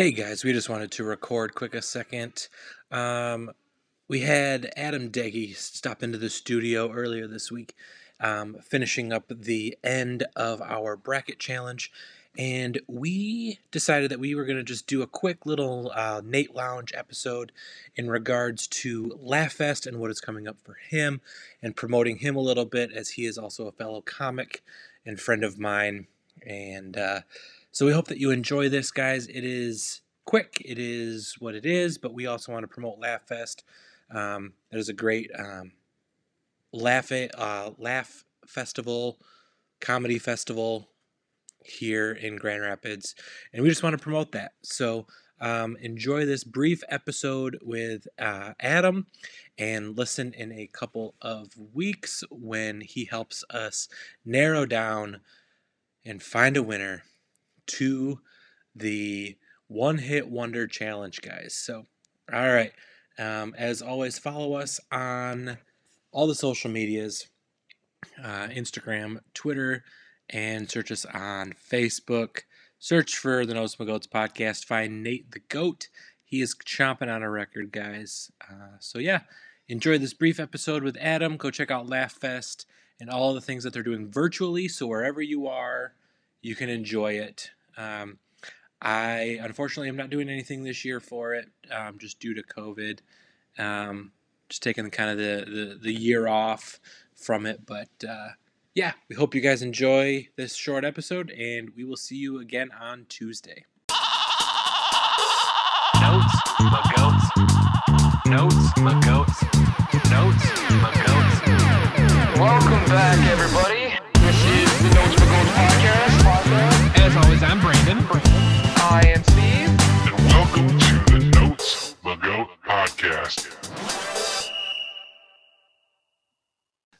Hey guys, we just wanted to record quick a second. Um, we had Adam Degi stop into the studio earlier this week, um, finishing up the end of our bracket challenge, and we decided that we were going to just do a quick little uh, Nate Lounge episode in regards to Laugh Fest and what is coming up for him, and promoting him a little bit as he is also a fellow comic and friend of mine, and. Uh, so we hope that you enjoy this, guys. It is quick, it is what it is, but we also want to promote Laugh Fest. Um, there's a great um, laugh uh, laugh festival, comedy festival here in Grand Rapids, and we just want to promote that. So um, enjoy this brief episode with uh, Adam and listen in a couple of weeks when he helps us narrow down and find a winner to the one hit wonder challenge, guys. So, all right. Um, as always, follow us on all the social medias uh, Instagram, Twitter, and search us on Facebook. Search for the Noticeable Goats podcast. Find Nate the Goat. He is chomping on a record, guys. Uh, so, yeah, enjoy this brief episode with Adam. Go check out Laugh Fest and all the things that they're doing virtually. So, wherever you are, you can enjoy it. Um, I unfortunately am not doing anything this year for it, um, just due to COVID. Um, just taking kind of the, the, the year off from it, but uh, yeah, we hope you guys enjoy this short episode, and we will see you again on Tuesday. Notes, my goats. Notes, my goats. Notes, my goats. Welcome back, everybody. This is the Notes, my goats podcast. As always, I'm Brandon. I am Steve. and welcome to the Notes Magoat podcast.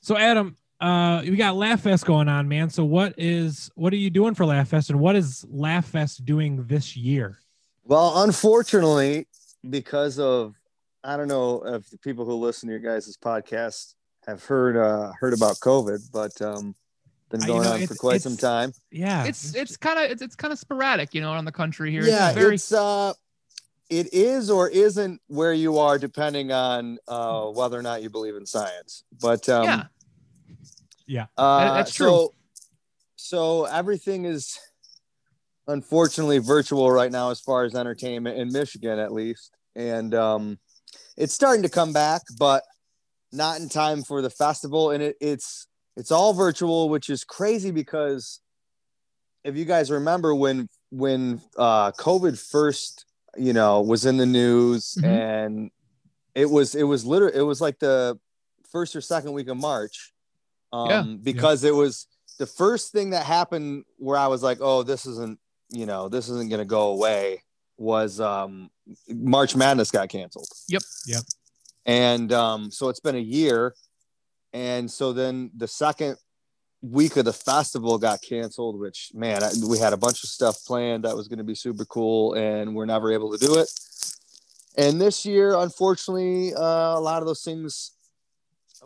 So, Adam, uh, we got Laugh Fest going on, man. So, what is what are you doing for Laugh Fest, and what is Laugh Fest doing this year? Well, unfortunately, because of I don't know if the people who listen to your guys' podcast have heard uh heard about COVID, but um been going know, on for quite some time. Yeah, it's it's kind of it's, it's kind of sporadic, you know, around the country here. yeah, it's very it's uh it is or isn't where you are depending on uh whether or not you believe in science. But um yeah. Uh, that's true. So, so everything is unfortunately virtual right now, as far as entertainment in Michigan, at least, and um, it's starting to come back, but not in time for the festival. And it, it's it's all virtual, which is crazy because if you guys remember when when uh, COVID first, you know, was in the news Mhm. and it was it was literally it was like the first or second week of March um, Yeah. because it was the first thing that happened where I was like, oh, this isn't, you know, this isn't going to go away was um, March Madness got canceled. Yep. Yep. And um, so it's been a year. And so then the second week of the festival got canceled, which, man, I, we had a bunch of stuff planned that was going to be super cool, and we're never able to do it. And this year, unfortunately, uh, a lot of those things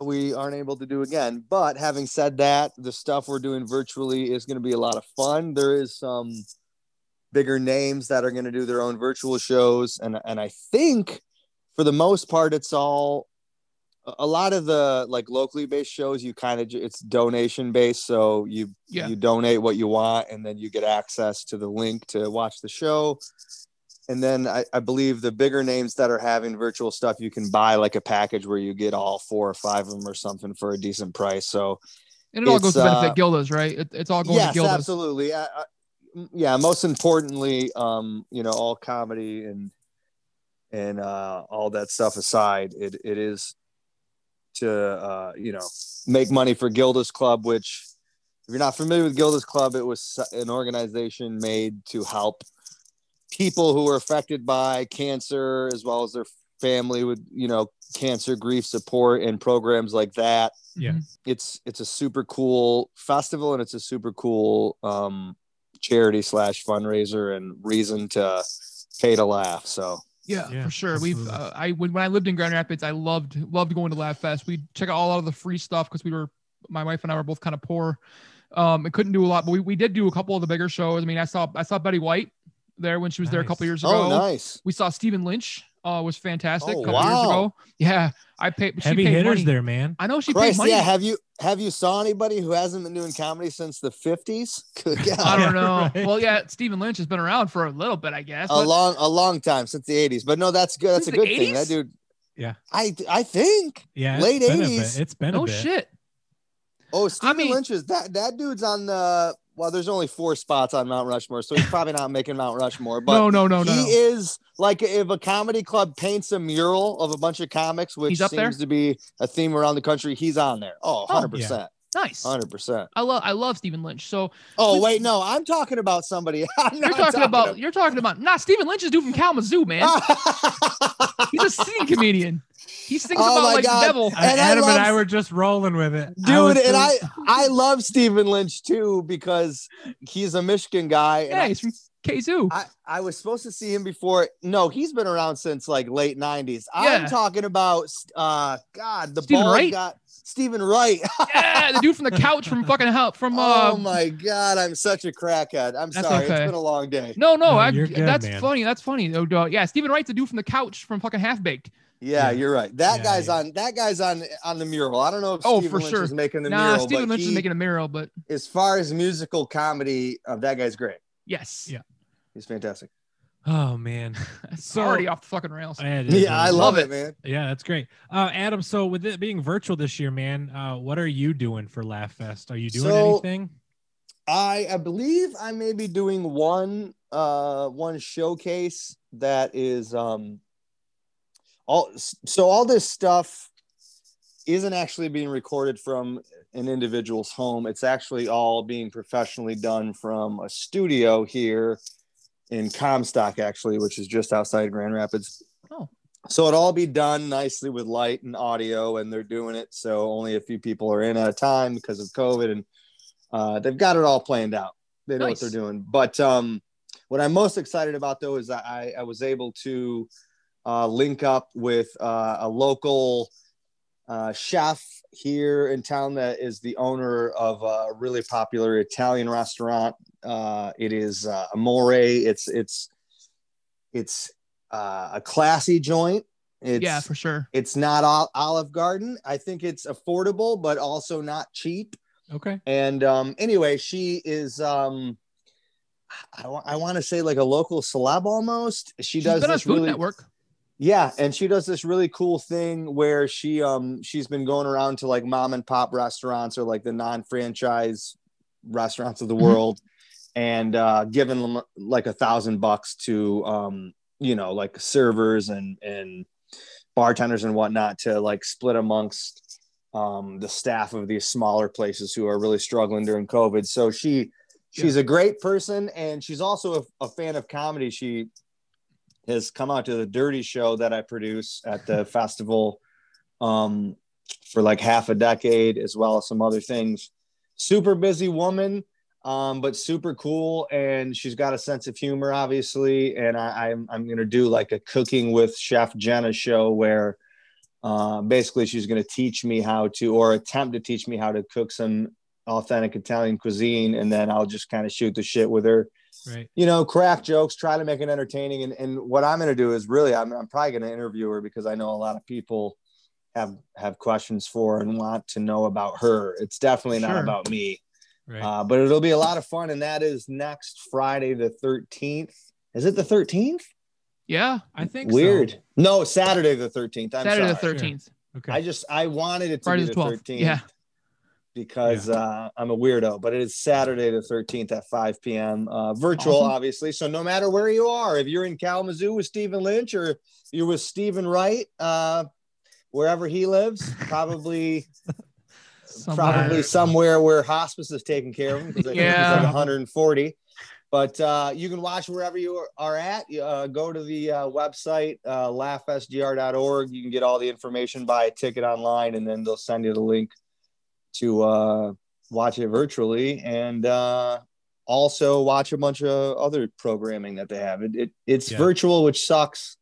we aren't able to do again. But having said that, the stuff we're doing virtually is going to be a lot of fun. There is some bigger names that are going to do their own virtual shows, and and I think for the most part, it's all a lot of the like locally based shows. You kind of it's donation based, so you Yeah. you donate what you want, and then you get access to the link to watch the show. And then I, I believe the bigger names that are having virtual stuff, you can buy like a package where you get all four or five of them or something for a decent price. So And it all goes to benefit uh, Gilda's, right? It, it's all going yes, to Gilda's. absolutely. I, I, yeah, most importantly, um, you know, all comedy and and uh, all that stuff aside, it it is to uh, you know make money for Gilda's Club, which if you're not familiar with Gilda's Club, it was an organization made to help people who were affected by cancer as well as their family with you know cancer grief support and programs like that. Yeah. it's it's a super cool festival and it's a super cool um charity slash fundraiser and reason to pay to laugh so Yeah, Yeah, for sure. We've uh, I when, when I lived in Grand Rapids, I loved loved going to Laugh Fest. We check out all of the free stuff because we were my wife and I were both kind of poor. Um, and couldn't do a lot, but we, we did do a couple of the bigger shows. I mean, I saw I saw Betty White there when she was there a couple years ago. Oh, nice. We saw Stephen Lynch. Uh, was fantastic Oh, a couple years wow. ago. Yeah, I paid. She Heavy paid hitters money. there, man. I know she paid money. yeah. Have you have you saw anybody who hasn't been doing comedy since the fifties? I don't know. right. Well, yeah, Stephen Lynch has been around for a little bit, I guess. A but- long a long time since the eighties. But no, that's good. That's Since a the good thing. That dude. Yeah. I I think. Yeah, Late 80s. It's been oh no shit. Oh, Stephen mean- Lynch is that that dude's on the. Well, there's only four spots on Mount Rushmore, so he's probably not making Mount Rushmore. But no, no, no, no. he no. is like if a comedy club paints a mural of a bunch of comics, which seems there? to be a theme around the country, he's on there. Oh, Oh, 100 percent, nice. hundred percent. I love I love Stephen Lynch. So Oh Who's- wait, no, I'm talking about somebody. I'm you're not talking about ab- you're talking about not Stephen Lynch is dude from Kalamazoo, man. He's a singing comedian. He sings Oh about my like God. the devil. And I Adam and I were just rolling with it, Dude, was and so- I I love Stephen Lynch too because he's a Michigan guy. Yeah, I- he's from Kazoo. I, I was supposed to see him before. No, he's been around since like late '90s. Yeah. I'm talking about uh God, the Stephen bald Wright? guy, Stephen Wright. yeah, the dude from the couch from fucking hell from uh oh my God, I'm such a crackhead. I'm sorry, okay. it's been a long day. no, no, No, I, good, that's man. funny. That's funny. though, dog. Yeah, Stephen Wright's the dude from the couch from fucking Half Baked. Yeah, Yeah. you're right. That Yeah, guy's yeah. on. That guy's on on the mural. I don't know if Oh, Stephen for Lynch sure. is making the Nah, mural, Stephen but Lynch he, is making a mural, but as far as musical comedy, uh, that guy's great. yes. Yeah. He's fantastic. Oh man, It's So- already off the fucking rails. Yeah, it is, Yeah, I love Love it, it. man. Yeah, that's great. Uh, Adam, so with it being virtual this year, man, uh, what are you doing for Laugh Fest? Are you doing So- anything? I I believe I may be doing one uh one showcase that is um all so all this stuff isn't actually being recorded from an individual's home. It's actually all being professionally done from a studio here in Comstock, actually, which is just outside Grand Rapids. Oh. So it all be done nicely with light and audio, and they're doing it so only a few people are in at a time because of COVID, and uh, they've got it all planned out. They know Nice. what they're doing. But um, what I'm most excited about though is that I, I was able to uh, link up with uh, a local uh, chef here in town that is the owner of a really popular Italian restaurant. Uh, it is uh, Amore. It's it's it's uh, a classy joint. It's, yeah, for sure. it's not Ol- Olive Garden. I think it's affordable, but also not cheap. Okay. And um, anyway, she is um, I, I want to say like a local celeb almost. She She's does been on this Food really Network. Yeah, and she does this really cool thing where she um she's been going around to like mom and pop restaurants or like the non-franchise restaurants of the Mhm. world and uh giving them like a thousand bucks to um you know like servers and and bartenders and whatnot to like split amongst um the staff of these smaller places who are really struggling during COVID. So she she's a great person and she's also a, a fan of comedy. She has come out to the Dirty Show that I produce at the festival um, for like half a decade, as well as some other things. Super busy woman, um, but super cool, and she's got a sense of humor, obviously. And I, I'm I'm gonna do like a cooking with Chef Jenna show where. Uh, basically, she's going to teach me how to, or attempt to teach me how to cook some authentic Italian cuisine, and then I'll just kind of shoot the shit with her Right. you know, craft jokes, try to make it entertaining. And, and what I'm going to do is really, I'm, I'm probably going to interview her because I know a lot of people have, have questions for and want to know about her. It's definitely not Sure. about me, Right. uh, but it'll be a lot of fun. And that is next Friday, the 13th. Is it the 13th? Yeah. I think so. Weird. No, Saturday, the 13th. I'm Saturday the sorry. 13th. Okay. I just, I wanted it to Friday be the the 12th. 13th. Yeah. Because uh, I'm a weirdo, but it is Saturday the 13th at 5 p.m. Uh, virtual, Awesome. obviously. So no matter where you are, if you're in Kalamazoo with Stephen Lynch or you're with Stephen Wright, uh, wherever he lives, probably Somewhere. probably somewhere where hospice is taking care of him because I think Yeah. he's like 140. But uh, you can watch wherever you are- are at. Uh, go to the uh, website, uh, laughsgr.org. You can get all the information, buy a ticket online, and then they'll send you the link to uh, watch it virtually and uh, also watch a bunch of other programming that they have. It, it It's Yeah. virtual, which sucks,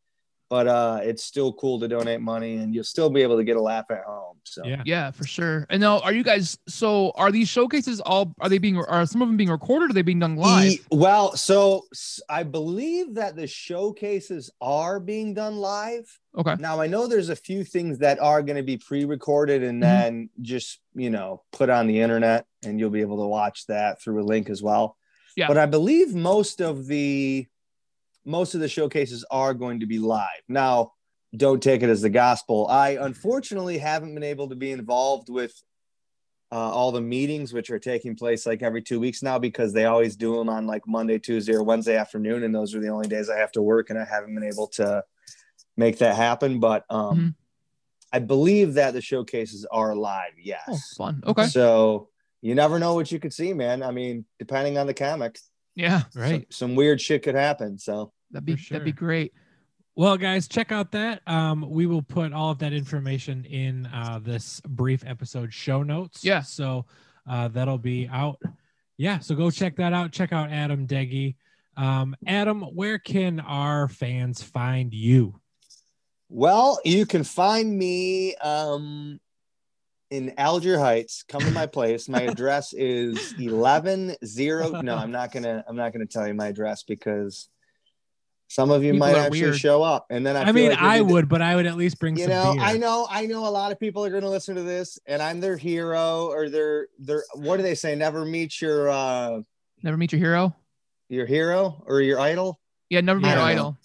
but uh, it's still cool to donate money, and you'll still be able to get a laugh at home. So Yeah. Yeah, for sure. And now, are you guys? So, are these showcases all? Are they being? Are some of them being recorded? Or are they being done live? E- well, so I believe that the showcases are being done live. Okay. Now I know there's a few things that are going to be pre-recorded and Mhm. then just you know put on the internet, and you'll be able to watch that through a link as well. Yeah. But I believe most of the most of the showcases are going to be live. Now, don't take it as the gospel. I unfortunately haven't been able to be involved with uh, all the meetings, which are taking place like every two weeks now, because they always do them on like Monday, Tuesday, or Wednesday afternoon, and those are the only days I have to work, and I haven't been able to make that happen. But um, Mhm. I believe that the showcases are live. Yes. Oh, fun. Okay. So you never know what you could see, man. I mean, depending on the comic, Yeah, Right. some, some weird shit could happen. So that'd be For that'd be great. Well, guys, check out that. Um, we will put all of that information in uh, this brief episode show notes. Yeah. So uh, that'll be out. Yeah. So go check that out. Check out Adam Degi. Um, Adam, where can our fans find you? Well, you can find me um, in Alger Heights. Come to my place. My address is eleven zero. No, I'm not gonna. I'm not gonna tell you my address because some of you People might actually weird. show up, and then I, I, mean, like I would, but I would at least bring You some know, beer. I know, I know. A lot of people are going to listen to this, and I'm their hero, or their their. What do they say? Never meet your uh Never meet your hero. your hero or your idol. Yeah, never meet your idol.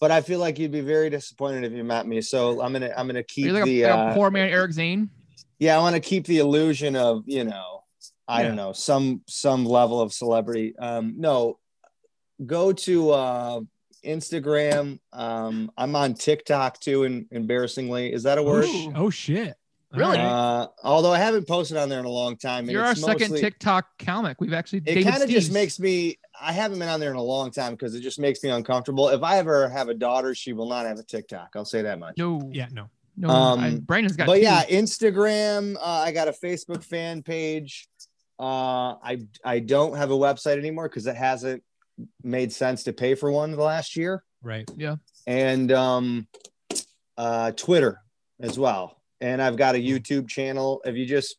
But I feel like you'd be very disappointed if you met me. So I'm gonna I'm gonna keep You're like, the a, like uh, a poor man Eric Zane. Yeah, I want to keep the illusion of, you know, I don't know, some some level of celebrity. Um, no, go to uh Instagram. Um, I'm on TikTok too, and embarrassingly. Is that a Oh, word? sh- oh shit. Really? Uh, although I haven't posted on there in a long time. You're our it's second mostly- TikTok comic. We've actually It kind of just makes me. I haven't been on there in a long time because it just makes me uncomfortable. If I ever have a daughter, she will not have a TikTok. I'll say that much. no. Yeah. No. No. Um, I, Brandon's got. but two. yeah, Instagram. Uh, I got a Facebook fan page. Uh, I I don't have a website anymore because it hasn't made sense to pay for one the last year, Right. Yeah. And um, uh, Twitter as well. And I've got a YouTube channel. If you just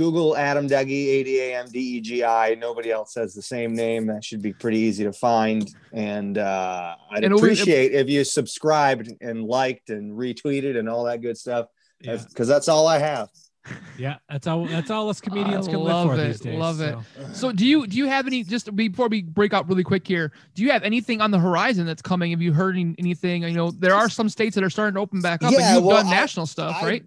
Google Adam Degi, A D A M D E G I. Nobody else has the same name. That should be pretty easy to find. And uh, I'd And it'll be- appreciate if you subscribed and liked and retweeted and all that good stuff Yeah. because that's all I have. Yeah. That's all. That's all us comedians I can live love for it, these days. love it. so. So do you do you have any just before we break out really quick here? Do you have anything on the horizon that's coming? Have you heard anything? You know, there are some states that are starting to open back up, Yeah, and you've well, done I- national stuff, I- right?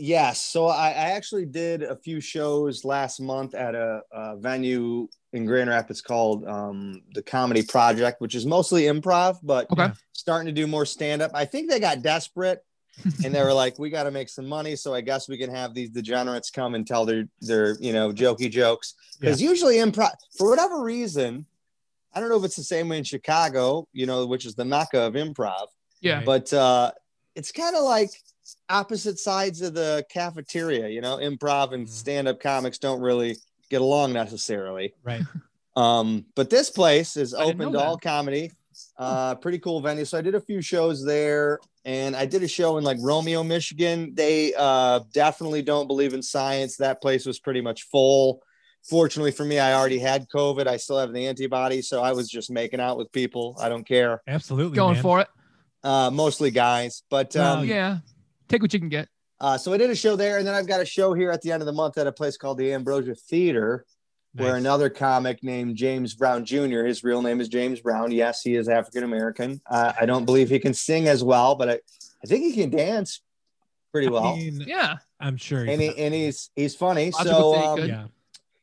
Yes. So I, I actually did a few shows last month at a, a venue in Grand Rapids called um, the Comedy Project, which is mostly improv, but Okay. Starting to do more stand up. I think they got desperate and they were like, we got to make some money. So I guess we can have these degenerates come and tell their, their, you know, jokey jokes. Because usually improv, for whatever reason, I don't know if it's the same way in Chicago, you know, which is the mecca of improv Yeah. But uh it's kind of like opposite sides of the cafeteria you know improv and Mhm. stand-up comics don't really get along necessarily Right. um but this place is open know to all comedy uh pretty cool venue so i did a few shows there and i did a show in like romeo michigan they uh definitely don't believe in science that place was pretty much full fortunately for me i already had covid i still have the antibody so i was just making out with people i don't care Absolutely. Going man. for it. uh mostly guys but Well, um yeah. Take what you can get. Uh, so I did a show there, and then I've got a show here at the end of the month at a place called the Ambrosia Theater, where another comic named James Brown Jr. His real name is James Brown. Yes, he is African American. Uh, I don't believe he can sing as well, but I, I think he can dance pretty I well, mean, Yeah. I'm sure. and he, and he's he's funny. Lots of So um, yeah.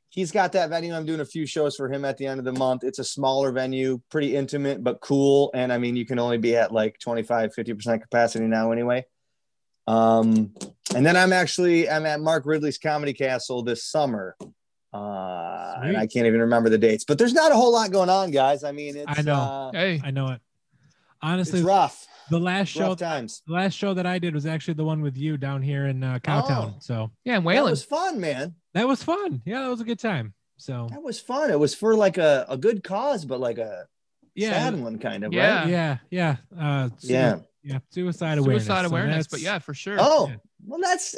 he's got that venue. I'm doing a few shows for him at the end of the month. It's a smaller venue, pretty intimate but cool. And I mean, you can only be at like 25, 50% capacity now anyway. Um, and then I'm actually I'm at Mark Ridley's Comedy Castle this summer. Uh, and I can't even remember the dates, but there's not a whole lot going on, guys. I mean, it's I know. uh, Hey. I know it. Honestly, it's Honestly, rough, the last show, rough times. the last show that I did was actually the one with you down here in uh, Cowtown. Oh. So Yeah, and That Wayland. was fun, man. that was fun. Yeah, that was a good time. So That was fun. It was for like a, a good cause, but like a yeah, sad one, kind of, Yeah. right? yeah, yeah. Uh, so Yeah. Yeah, suicide awareness. suicide So awareness. But yeah, for sure. Oh, well, that's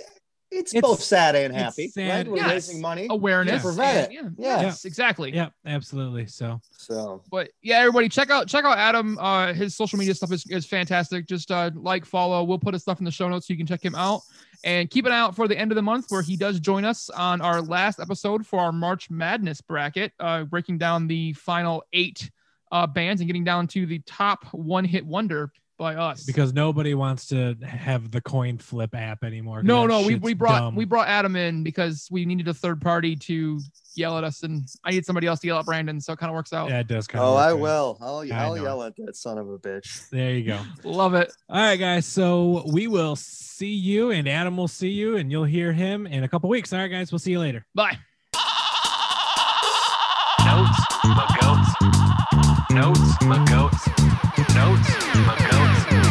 it's, It's- both sad and happy. sad. Right? We're Yes. raising money. awareness. To prevent and- it. Yeah. Yeah. Yes, exactly. Yeah, absolutely. So So But yeah, everybody check out check out Adam. Uh, his social media stuff is, is fantastic. Just uh, like, follow. We'll put his stuff in the show notes so you can check him out. And keep an eye out for the end of the month where he does join us on our last episode for our March Madness bracket, uh, breaking down the final eight uh, bands and getting down to the top one hit wonder by us. because nobody wants to have the coin flip app anymore. no, no, we, we brought dumb. we brought Adam in because we needed a third party to yell at us, and I need somebody else to yell at Brandon, so it kind of works out. Yeah, it does kind Oh, of. I will. I'll, I I'll yell at that son of a bitch. There you go. Love it. All right, guys. So we will see you, and Adam will see you, and you'll hear him in a couple weeks. All right, guys. We'll see you later. Bye. Notes, my goats. Notes, my goats.